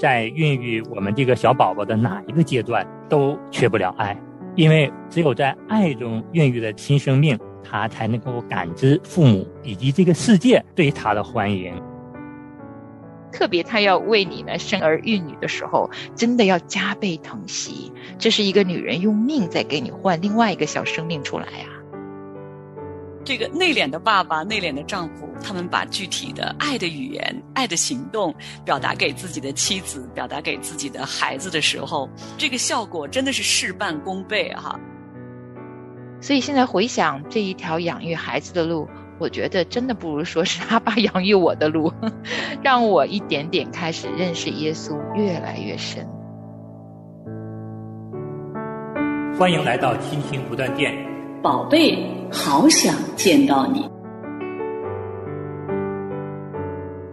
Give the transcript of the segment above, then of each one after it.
在孕育我们这个小宝宝的哪一个阶段都缺不了爱，因为只有在爱中孕育的新生命，他才能够感知父母以及这个世界对他的欢迎。特别他要为你呢生儿育女的时候，真的要加倍疼惜。这是一个女人用命在给你换另外一个小生命出来啊！这个内敛的爸爸、内敛的丈夫，他们把具体的爱的语言、爱的行动表达给自己的妻子、表达给自己的孩子的时候，这个效果真的是事半功倍哈。所以现在回想这一条养育孩子的路。我觉得真的不如说是阿爸养育我的路，让我一点点开始认识耶稣，越来越深。欢迎来到亲情不断电，宝贝，好想见到你。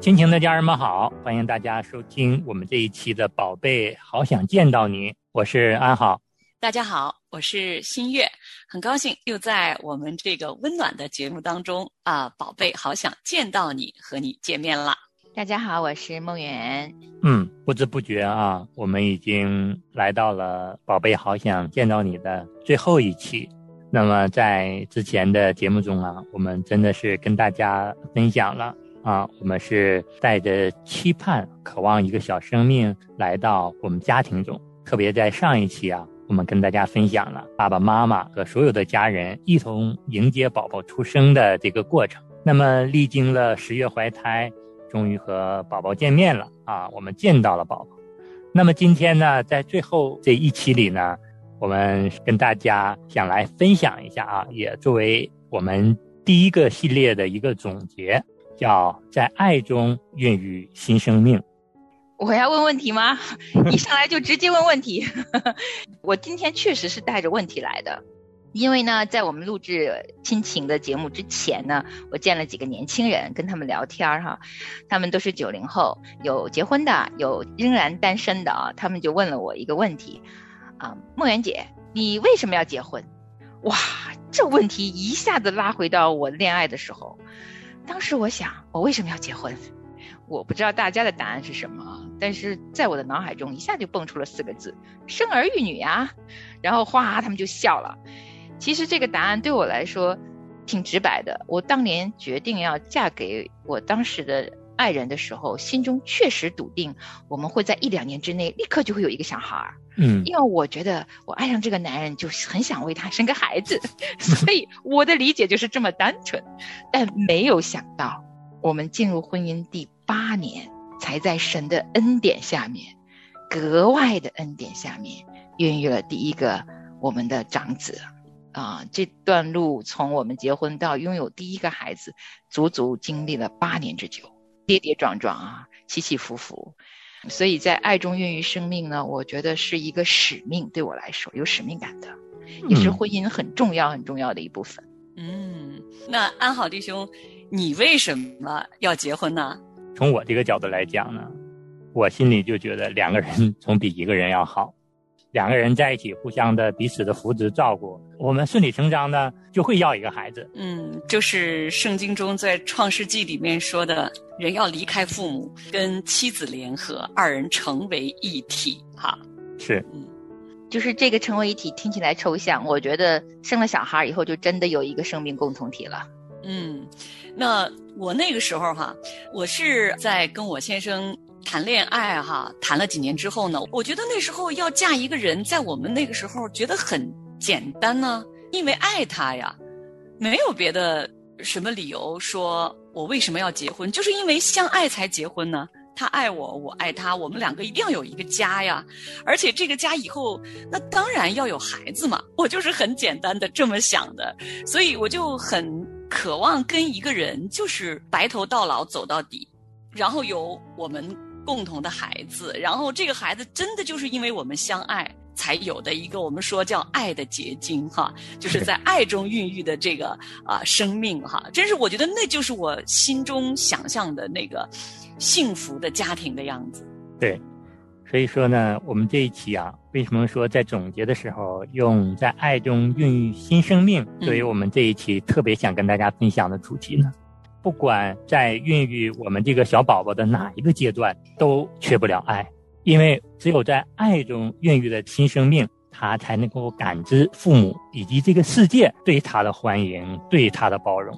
亲情的家人们好，欢迎大家收听我们这一期的《宝贝，好想见到你》，我是安好。大家好，我是新月，很高兴又在我们这个温暖的节目当中啊，宝贝，好想见到你，和你见面了。大家好，我是梦圆。嗯，不知不觉啊，我们已经来到了《宝贝，好想见到你》的最后一期。那么在之前的节目中啊，我们真的是跟大家分享了啊，我们是带着期盼、渴望一个小生命来到我们家庭中，特别在上一期啊。我们跟大家分享了爸爸妈妈和所有的家人一同迎接宝宝出生的这个过程。那么，历经了十月怀胎，终于和宝宝见面了啊！我们见到了宝宝。那么今天呢，在最后这一期里呢，我们跟大家想来分享一下啊，也作为我们第一个系列的一个总结，叫在爱中孕育新生命。我要问问题吗？一上来就直接问问题。我今天确实是带着问题来的，因为呢，在我们录制亲情的节目之前呢，我见了几个年轻人，跟他们聊天哈，他们都是九零后，有结婚的，有仍然单身的啊。他们就问了我一个问题啊，梦圆姐，你为什么要结婚？哇，这问题一下子拉回到我恋爱的时候。当时我想，我为什么要结婚？我不知道大家的答案是什么，但是在我的脑海中一下就蹦出了四个字：生儿育女呀。然后哗，他们就笑了。其实这个答案对我来说挺直白的。我当年决定要嫁给我当时的爱人的时候，心中确实笃定我们会在一两年之内立刻就会有一个小孩儿。嗯，因为我觉得我爱上这个男人，就很想为他生个孩子，所以我的理解就是这么单纯。但没有想到，我们进入婚姻第。八年才在神的恩典下面，格外的恩典下面，孕育了第一个我们的长子，啊，这段路从我们结婚到拥有第一个孩子，足足经历了八年之久，跌跌撞撞啊，起起伏伏，所以在爱中孕育生命呢，我觉得是一个使命，对我来说有使命感的，也是婚姻很重要很重要的一部分。嗯，那安好弟兄，你为什么要结婚呢？从我这个角度来讲呢，我心里就觉得两个人总比一个人要好，两个人在一起互相的彼此的扶持照顾，我们顺理成章的就会要一个孩子。嗯，就是圣经中在创世纪里面说的，人要离开父母，跟妻子联合，二人成为一体。哈，是，嗯，就是这个成为一体听起来抽象，我觉得生了小孩以后就真的有一个生命共同体了。嗯，那。我那个时候哈，我是在跟我先生谈恋爱哈，谈了几年之后呢，我觉得那时候要嫁一个人，在我们那个时候觉得很简单呢，因为爱他呀，没有别的什么理由说我为什么要结婚，就是因为相爱才结婚呢。他爱我，我爱他，我们两个一定要有一个家呀，而且这个家以后那当然要有孩子嘛，我就是很简单的这么想的，所以我就很。渴望跟一个人就是白头到老走到底，然后有我们共同的孩子，然后这个孩子真的就是因为我们相爱才有的一个我们说叫爱的结晶哈，就是在爱中孕育的这个啊生命哈，真是我觉得那就是我心中想象的那个幸福的家庭的样子。对。所以说呢，我们这一期啊，为什么说在总结的时候用在爱中孕育新生命作为我们这一期特别想跟大家分享的主题呢？不管在孕育我们这个小宝宝的哪一个阶段，都缺不了爱，因为只有在爱中孕育的新生命，他才能够感知父母以及这个世界对他的欢迎，对他的包容。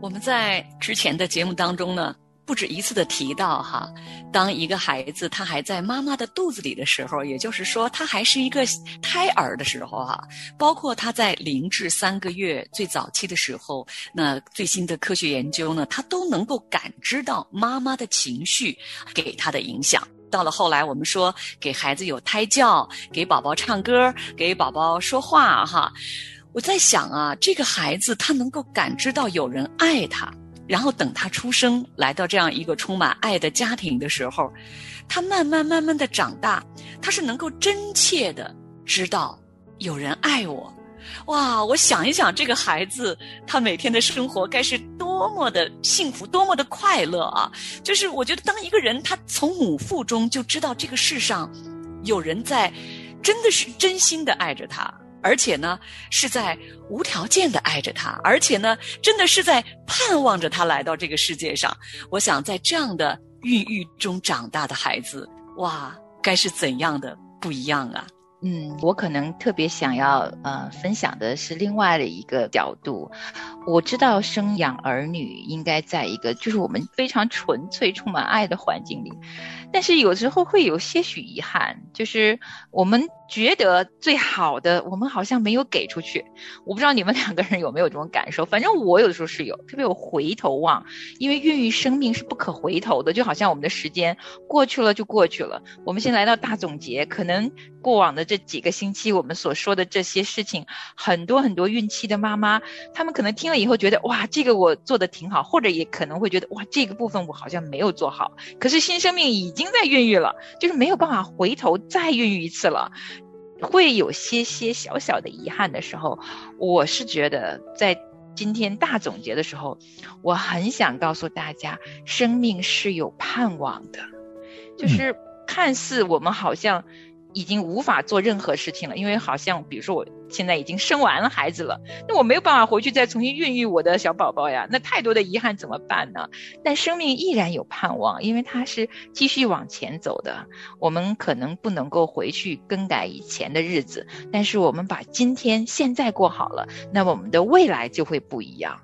我们在之前的节目当中呢。不止一次的提到哈，当一个孩子他还在妈妈的肚子里的时候，也就是说他还是一个胎儿的时候哈，包括他在零至三个月最早期的时候，那最新的科学研究呢，他都能够感知到妈妈的情绪给他的影响。到了后来，我们说给孩子有胎教，给宝宝唱歌，给宝宝说话哈，我在想啊，这个孩子他能够感知到有人爱他。然后等他出生，来到这样一个充满爱的家庭的时候，他慢慢慢慢的长大，他是能够真切的知道有人爱我。哇，我想一想，这个孩子他每天的生活该是多么的幸福，多么的快乐啊！就是我觉得，当一个人他从母腹中就知道这个世上有人在，真的是真心的爱着他。而且呢，是在无条件的爱着他，而且呢，真的是在盼望着他来到这个世界上。我想，在这样的孕育中长大的孩子，哇，该是怎样的不一样啊！嗯，我可能特别想要呃分享的是另外的一个角度。我知道生养儿女应该在一个就是我们非常纯粹、充满爱的环境里，但是有时候会有些许遗憾，就是我们。觉得最好的，我们好像没有给出去。我不知道你们两个人有没有这种感受，反正我有的时候是有，特别有回头望，因为孕育生命是不可回头的，就好像我们的时间过去了就过去了。我们先来到大总结，可能过往的这几个星期我们所说的这些事情，很多很多孕期的妈妈，她们可能听了以后觉得哇，这个我做的挺好，或者也可能会觉得哇，这个部分我好像没有做好。可是新生命已经在孕育了，就是没有办法回头再孕育一次了。会有些些小小的遗憾的时候，我是觉得在今天大总结的时候，我很想告诉大家，生命是有盼望的，就是看似我们好像。已经无法做任何事情了，因为好像比如说我现在已经生完了孩子了，那我没有办法回去再重新孕育我的小宝宝呀，那太多的遗憾怎么办呢？但生命依然有盼望，因为它是继续往前走的。我们可能不能够回去更改以前的日子，但是我们把今天现在过好了，那我们的未来就会不一样。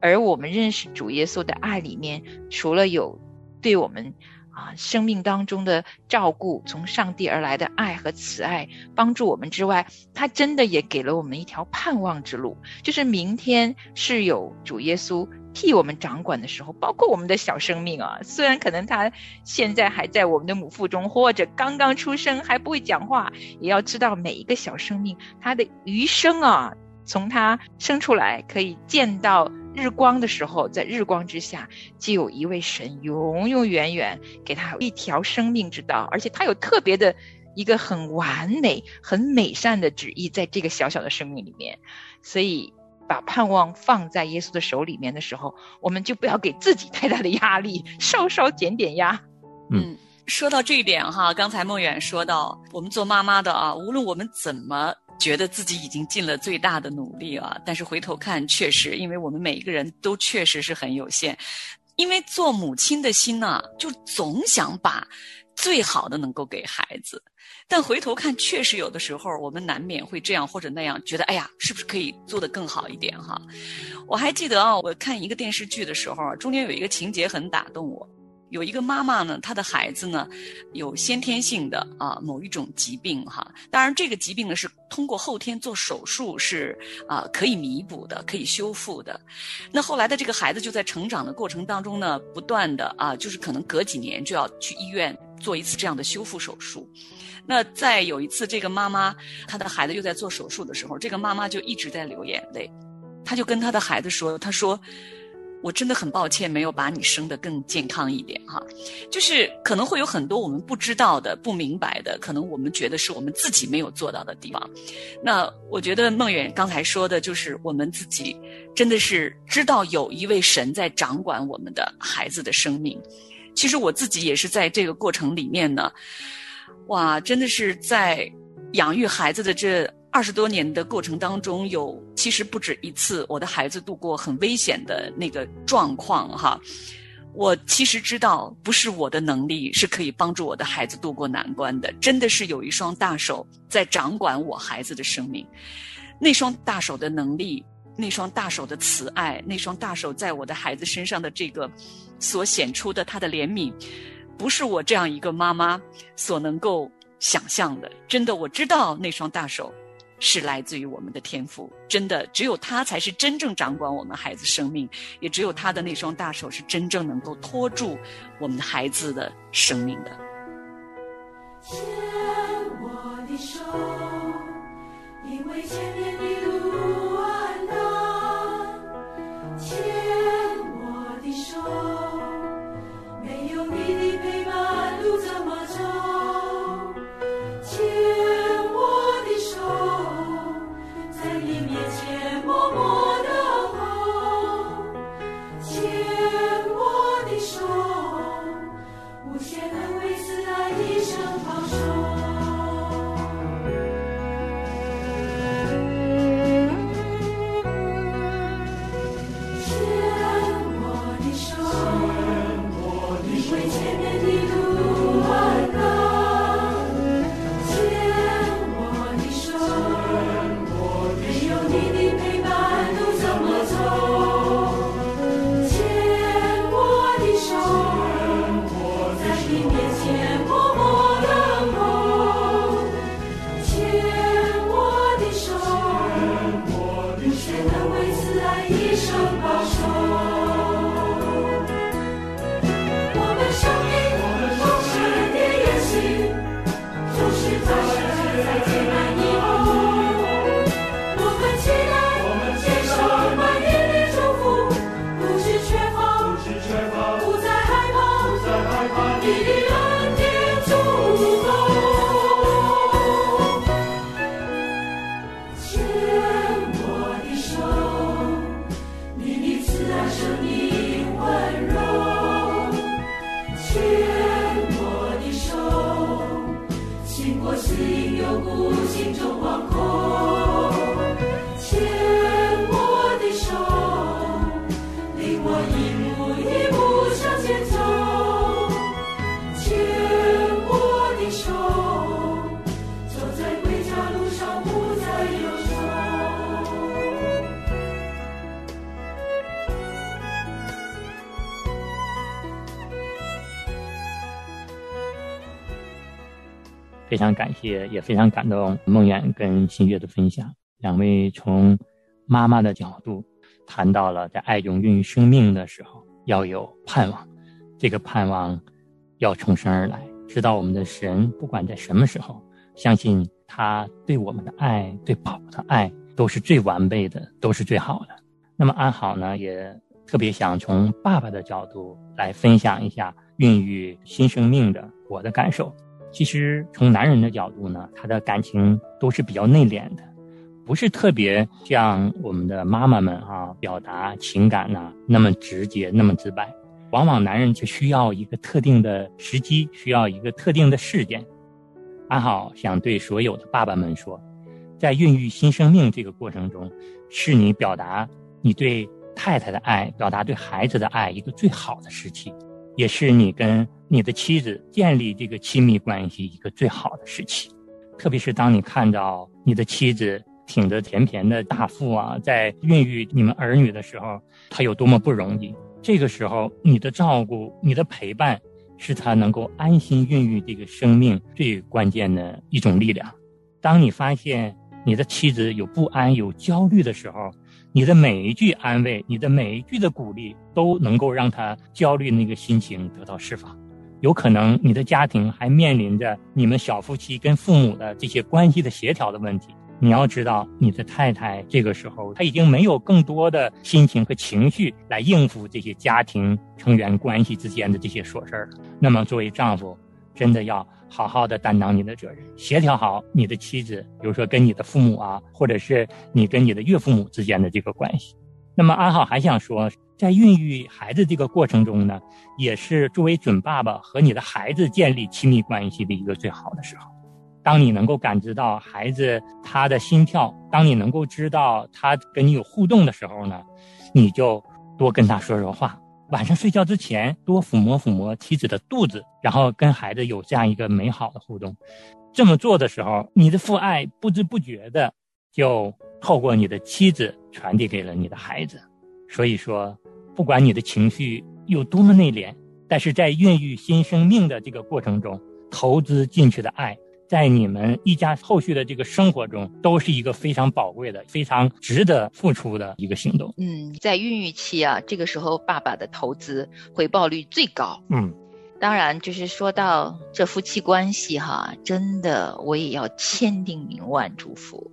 而我们认识主耶稣的爱里面，除了有对我们。啊，生命当中的照顾，从上帝而来的爱和慈爱帮助我们之外，他真的也给了我们一条盼望之路，就是明天是有主耶稣替我们掌管的时候，包括我们的小生命啊，虽然可能他现在还在我们的母腹中，或者刚刚出生还不会讲话，也要知道每一个小生命他的余生啊，从他生出来可以见到。日光的时候，在日光之下，就有一位神永永远远给他一条生命之道，而且他有特别的一个很完美、很美善的旨意，在这个小小的生命里面。所以，把盼望放在耶稣的手里面的时候，我们就不要给自己太大的压力，稍稍减点压。嗯，说到这一点哈，刚才梦远说到，我们做妈妈的啊，无论我们怎么。觉得自己已经尽了最大的努力啊，但是回头看，确实，因为我们每一个人都确实是很有限，因为做母亲的心呢，就总想把最好的能够给孩子，但回头看，确实有的时候我们难免会这样或者那样，觉得哎呀，是不是可以做得更好一点哈？我还记得啊，我看一个电视剧的时候，中间有一个情节很打动我。有一个妈妈呢，她的孩子呢，有先天性的啊某一种疾病哈。当然，这个疾病呢是通过后天做手术是啊可以弥补的，可以修复的。那后来的这个孩子就在成长的过程当中呢，不断的啊，就是可能隔几年就要去医院做一次这样的修复手术。那在有一次，这个妈妈她的孩子又在做手术的时候，这个妈妈就一直在流眼泪，她就跟她的孩子说：“她说。”我真的很抱歉，没有把你生得更健康一点哈，就是可能会有很多我们不知道的、不明白的，可能我们觉得是我们自己没有做到的地方。那我觉得孟远刚才说的就是我们自己真的是知道有一位神在掌管我们的孩子的生命。其实我自己也是在这个过程里面呢，哇，真的是在养育孩子的这。二十多年的过程当中，有其实不止一次，我的孩子度过很危险的那个状况哈。我其实知道，不是我的能力是可以帮助我的孩子渡过难关的，真的是有一双大手在掌管我孩子的生命。那双大手的能力，那双大手的慈爱，那双大手在我的孩子身上的这个所显出的他的怜悯，不是我这样一个妈妈所能够想象的。真的，我知道那双大手。是来自于我们的天赋，真的，只有他才是真正掌管我们孩子生命，也只有他的那双大手是真正能够托住我们的孩子的生命的。牵我的手，因为前面的路很难。牵非常感谢，也非常感动梦远跟新月的分享。两位从妈妈的角度谈到了在爱中孕育生命的时候要有盼望，这个盼望要从生而来，知道我们的神不管在什么时候，相信他对我们的爱，对宝宝的爱都是最完备的，都是最好的。那么安好呢，也特别想从爸爸的角度来分享一下孕育新生命的我的感受。其实从男人的角度呢，他的感情都是比较内敛的，不是特别像我们的妈妈们啊，表达情感呐、那么直接、那么直白。往往男人就需要一个特定的时机，需要一个特定的事件。安好想对所有的爸爸们说，在孕育新生命这个过程中，是你表达你对太太的爱，表达对孩子的爱一个最好的时期，也是你跟你的妻子建立这个亲密关系一个最好的时期。特别是当你看到你的妻子挺着甜甜的大腹啊，在孕育你们儿女的时候，她有多么不容易。这个时候，你的照顾、你的陪伴，是她能够安心孕育这个生命最关键的一种力量。当你发现你的妻子有不安、有焦虑的时候，你的每一句安慰，你的每一句的鼓励，都能够让他焦虑那个心情得到释放。有可能你的家庭还面临着你们小夫妻跟父母的这些关系的协调的问题。你要知道，你的太太这个时候，她已经没有更多的心情和情绪来应付这些家庭成员关系之间的这些琐事儿了。那么，作为丈夫，真的要好好的担当你的责任，协调好你的妻子，比如说跟你的父母啊，或者是你跟你的岳父母之间的这个关系。那么，安好还想说，在孕育孩子这个过程中呢，也是作为准爸爸和你的孩子建立亲密关系的一个最好的时候。当你能够感知到孩子他的心跳，当你能够知道他跟你有互动的时候呢，你就多跟他说说话，晚上睡觉之前多抚摸抚摸妻子的肚子，然后跟孩子有这样一个美好的互动。这么做的时候，你的父爱不知不觉的就透过你的妻子传递给了你的孩子。所以说，不管你的情绪有多么内敛，但是在孕育新生命的这个过程中，投资进去的爱，在你们一家后续的这个生活中，都是一个非常宝贵的、非常值得付出的一个行动。嗯，在孕育期啊，这个时候爸爸的投资回报率最高。嗯，当然，就是说到这夫妻关系哈，真的我也要千叮咛万嘱咐，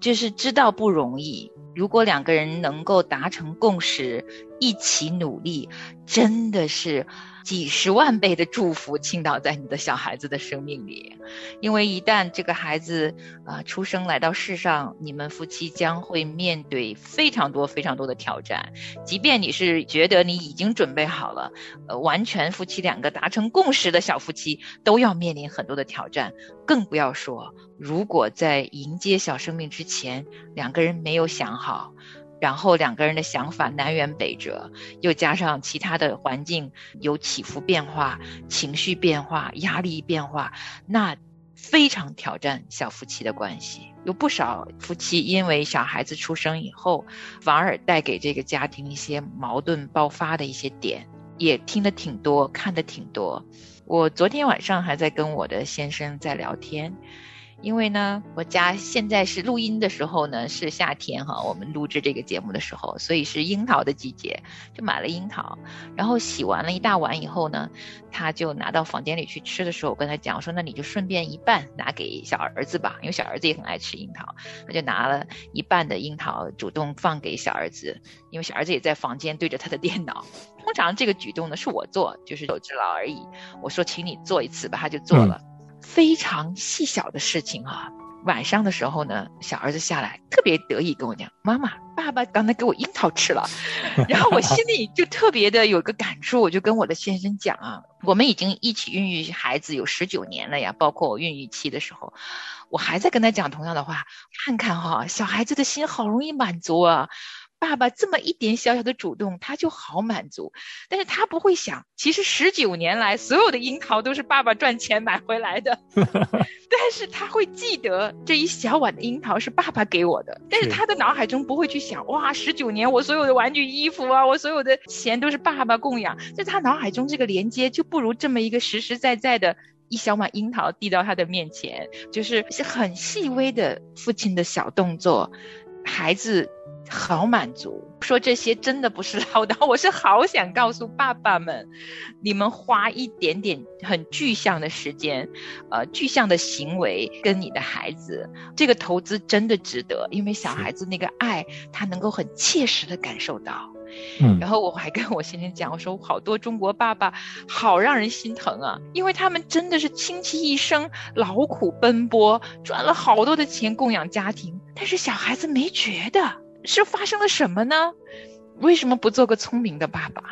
就是知道不容易。如果两个人能够达成共识，一起努力，真的是几十万倍的祝福倾倒在你的小孩子的生命里。因为一旦这个孩子啊、出生来到世上，你们夫妻将会面对非常多非常多的挑战。即便你是觉得你已经准备好了，呃，完全夫妻两个达成共识的小夫妻，都要面临很多的挑战。更不要说，如果在迎接小生命之前，两个人没有想好。然后两个人的想法南辕北辙，又加上其他的环境有起伏变化、情绪变化、压力变化，那非常挑战小夫妻的关系。有不少夫妻因为小孩子出生以后，反而带给这个家庭一些矛盾爆发的一些点，也听得挺多，看得挺多。我昨天晚上还在跟我的先生在聊天。因为呢，我家现在是录音的时候呢，是夏天哈，我们录制这个节目的时候，所以是樱桃的季节，就买了樱桃，然后洗完了一大碗以后呢，他就拿到房间里去吃的时候，我跟他讲我说，那你就顺便一半拿给小儿子吧，因为小儿子也很爱吃樱桃，他就拿了一半的樱桃主动放给小儿子，因为小儿子也在房间对着他的电脑。通常这个举动呢是我做，就是手之劳而已。我说请你做一次吧，他就做了。非常细小的事情啊。晚上的时候呢，小儿子下来特别得意跟我讲：“妈妈，爸爸刚才给我樱桃吃了。”然后我心里就特别的有个感触，我就跟我的先生讲啊，我们已经一起孕育孩子有十九年了呀，包括我孕育期的时候，我还在跟他讲同样的话。看看哈，小孩子的心好容易满足啊。爸爸这么一点小小的主动，他就好满足，但是他不会想，其实十九年来所有的樱桃都是爸爸赚钱买回来的，但是他会记得这一小碗的樱桃是爸爸给我的，但是他的脑海中不会去想，哇，十九年我所有的玩具、衣服啊，我所有的钱都是爸爸供养，在他脑海中这个连接就不如这么一个实实在在的。一小碗樱桃递到他的面前，就是是很细微的父亲的小动作，孩子好满足。说这些真的不是唠叨，我是好想告诉爸爸们，你们花一点点很具象的时间，呃，具象的行为跟你的孩子，这个投资真的值得，因为小孩子那个爱，他能够很切实的感受到。嗯，然后我还跟我先生讲，我说好多中国爸爸好让人心疼啊，因为他们真的是倾其一生劳苦奔波，赚了好多的钱供养家庭，但是小孩子没觉得，是发生了什么呢？为什么不做个聪明的爸爸？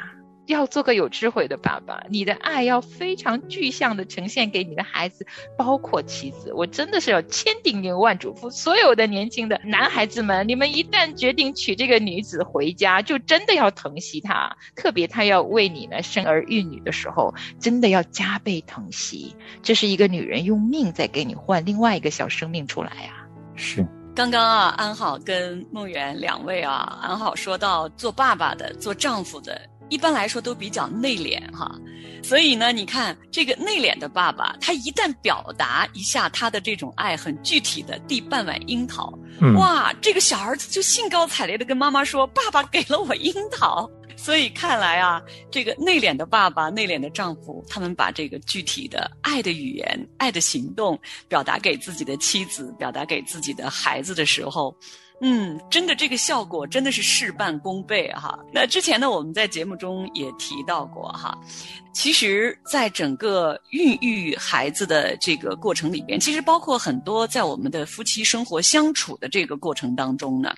要做个有智慧的爸爸，你的爱要非常具象的呈现给你的孩子，包括妻子。我真的是要千叮咛万嘱咐所有的年轻的男孩子们，你们一旦决定娶这个女子回家，就真的要疼惜她，特别她要为你呢生儿育女的时候，真的要加倍疼惜。这是一个女人用命在给你换另外一个小生命出来啊！是。刚刚啊，安好跟梦圆两位啊，安好说到做爸爸的、做丈夫的。一般来说都比较内敛哈，所以呢，你看这个内敛的爸爸，他一旦表达一下他的这种爱，很具体的递半碗樱桃，嗯、哇，这个小儿子就兴高采烈的跟妈妈说：“爸爸给了我樱桃。”所以看来啊，这个内敛的爸爸、内敛的丈夫，他们把这个具体的爱的语言、爱的行动表达给自己的妻子、表达给自己的孩子的时候。嗯，真的这个效果真的是事半功倍哈。那之前呢，我们在节目中也提到过哈，其实，在整个孕育孩子的这个过程里边，其实包括很多在我们的夫妻生活相处的这个过程当中呢，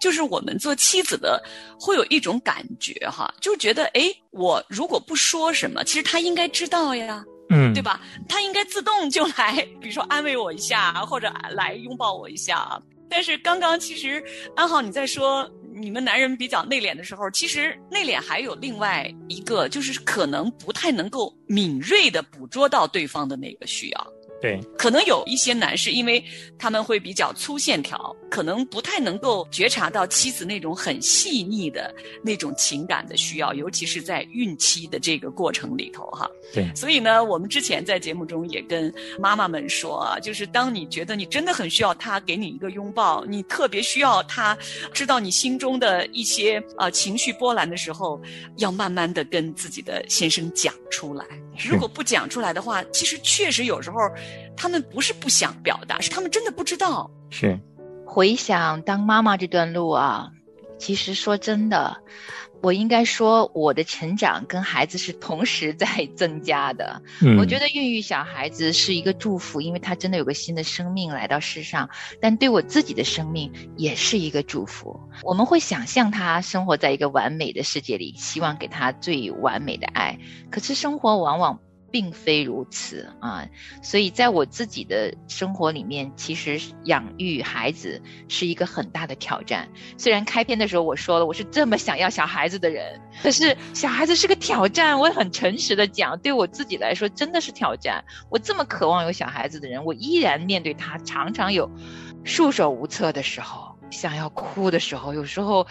就是我们做妻子的会有一种感觉哈，就觉得哎，我如果不说什么，其实他应该知道呀。嗯，对吧？他应该自动就来，比如说安慰我一下，或者来拥抱我一下。但是刚刚其实安好你在说你们男人比较内敛的时候，其实内敛还有另外一个，就是可能不太能够敏锐的捕捉到对方的那个需要。对，可能有一些男士，因为他们会比较粗线条，可能不太能够觉察到妻子那种很细腻的那种情感的需要，尤其是在孕期的这个过程里头，哈。对，所以呢，我们之前在节目中也跟妈妈们说啊，就是当你觉得你真的很需要他给你一个拥抱，你特别需要他知道你心中的一些呃情绪波澜的时候，要慢慢的跟自己的先生讲出来。如果不讲出来的话，其实确实有时候他们不是不想表达，是他们真的不知道。是，回想当妈妈这段路啊，其实说真的，我应该说我的成长跟孩子是同时在增加的。嗯，我觉得孕育小孩子是一个祝福，因为他真的有个新的生命来到世上，但对我自己的生命也是一个祝福。我们会想象他生活在一个完美的世界里，希望给他最完美的爱，可是生活往往并非如此啊。所以在我自己的生活里面，其实养育孩子是一个很大的挑战。虽然开篇的时候我说了，我是这么想要小孩子的人，可是小孩子是个挑战。我很诚实的讲，对我自己来说真的是挑战。我这么渴望有小孩子的人，我依然面对他，常常有束手无策的时候，想要哭的时候，有时候。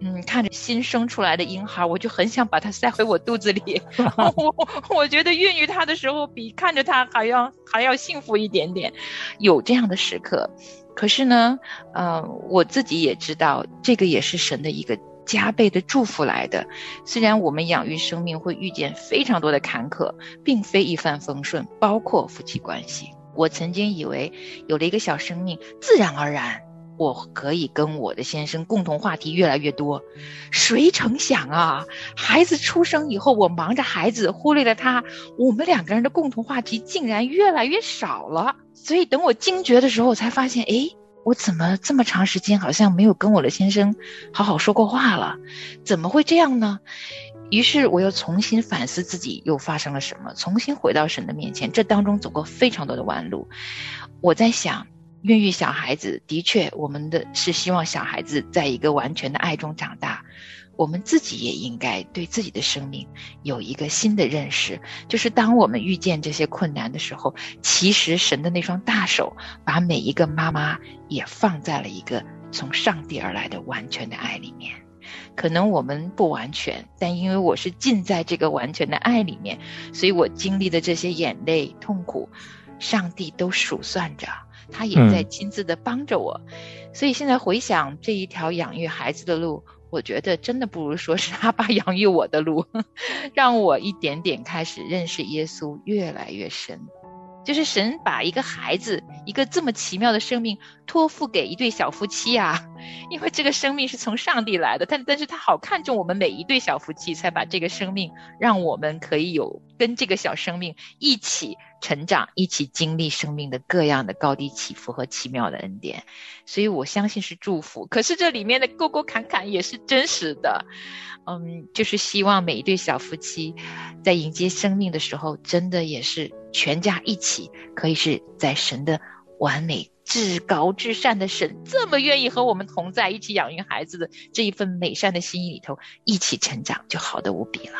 嗯，看着新生出来的婴孩，我就很想把他塞回我肚子里。我我觉得孕育他的时候，比看着他还要还要幸福一点点，有这样的时刻。可是呢，呃，我自己也知道，这个也是神的一个加倍的祝福来的。虽然我们养育生命会遇见非常多的坎坷，并非一帆风顺，包括夫妻关系。我曾经以为有了一个小生命，自然而然。我可以跟我的先生共同话题越来越多，谁成想啊，孩子出生以后，我忙着孩子，忽略了他，我们两个人的共同话题竟然越来越少了。所以等我惊觉的时候，我才发现，诶，我怎么这么长时间好像没有跟我的先生好好说过话了？怎么会这样呢？于是我又重新反思自己又发生了什么，重新回到神的面前。这当中走过非常多的弯路，我在想。孕育小孩子，的确，我们的是希望小孩子在一个完全的爱中长大。我们自己也应该对自己的生命有一个新的认识，就是当我们遇见这些困难的时候，其实神的那双大手把每一个妈妈也放在了一个从上帝而来的完全的爱里面。可能我们不完全，但因为我是浸在这个完全的爱里面，所以我经历的这些眼泪、痛苦，上帝都数算着。他也在亲自的帮着我，所以现在回想这一条养育孩子的路，我觉得真的不如说是阿爸养育我的路，让我一点点开始认识耶稣越来越深。就是神把一个孩子，一个这么奇妙的生命托付给一对小夫妻啊，因为这个生命是从上帝来的，但但是他好看重我们每一对小夫妻，才把这个生命让我们可以有跟这个小生命一起成长，一起经历生命的各样的高低起伏和奇妙的恩典，所以我相信是祝福。可是这里面的沟沟坎坎也是真实的。嗯，就是希望每一对小夫妻，在迎接生命的时候，真的也是全家一起，可以是在神的完美、至高、至善的神这么愿意和我们同在一起养育孩子的这一份美善的心意里头，一起成长，就好的无比了。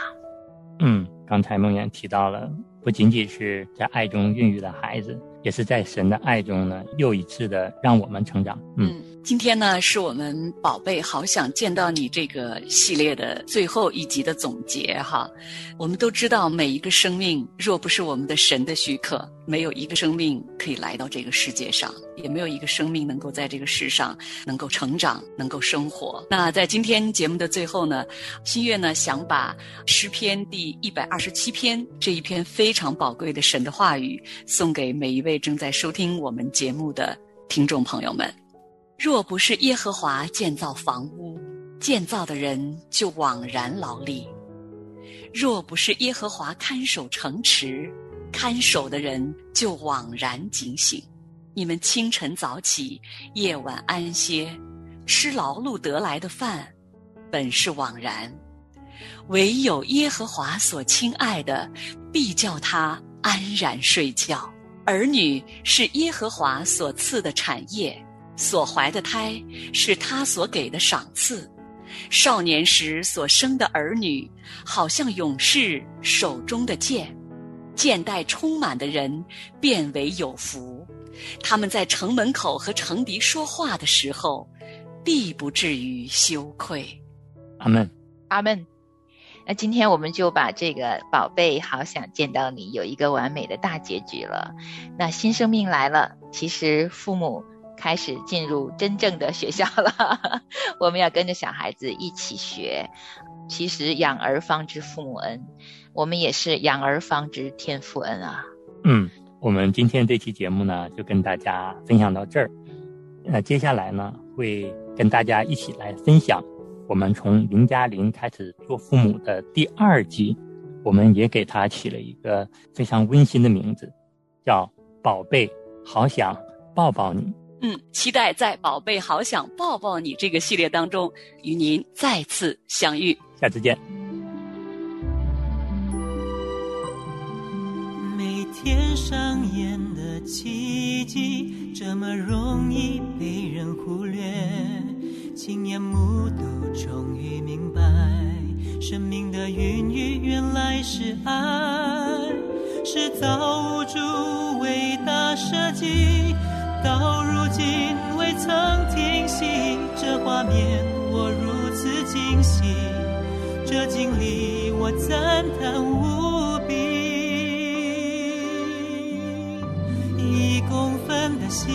嗯，刚才梦妍提到了，不仅仅是在爱中孕育的孩子，也是在神的爱中呢，又一次的让我们成长。嗯。今天呢，是我们宝贝好想见到你这个系列的最后一集的总结哈。我们都知道，每一个生命若不是我们的神的许可，没有一个生命可以来到这个世界上，也没有一个生命能够在这个世上能够成长、能够生活。那在今天节目的最后呢，新月呢想把诗篇第一百二十七篇这一篇非常宝贵的神的话语送给每一位正在收听我们节目的听众朋友们。若不是耶和华建造房屋，建造的人就枉然劳力；若不是耶和华看守城池，看守的人就枉然警醒。你们清晨早起，夜晚安歇，吃劳碌得来的饭，本是枉然；唯有耶和华所亲爱的，必叫他安然睡觉。儿女是耶和华所赐的产业。所怀的胎是他所给的赏赐，少年时所生的儿女，好像勇士手中的剑，剑带充满的人变为有福。他们在城门口和城敌说话的时候，必不至于羞愧。阿门。阿门。那今天我们就把这个宝贝好想见到你有一个完美的大结局了。那新生命来了，其实父母开始进入真正的学校了，我们要跟着小孩子一起学。其实养儿方知父母恩，我们也是养儿方知天父恩啊。嗯，我们今天这期节目呢，就跟大家分享到这儿。那接下来呢，会跟大家一起来分享我们从零加零开始做父母的第二集，我们也给它起了一个非常温馨的名字，叫“宝贝，好想抱抱你嗯，期待在“宝贝好想抱抱你”这个系列当中与您再次相遇。”。下次见。每天上演的奇迹，这么容易被人忽略。亲眼目睹，终于明白，生命的孕育原来是爱，是造物主伟大设计。到如今未曾停息，这画面我如此惊喜。这经历我赞叹无比，一公分的心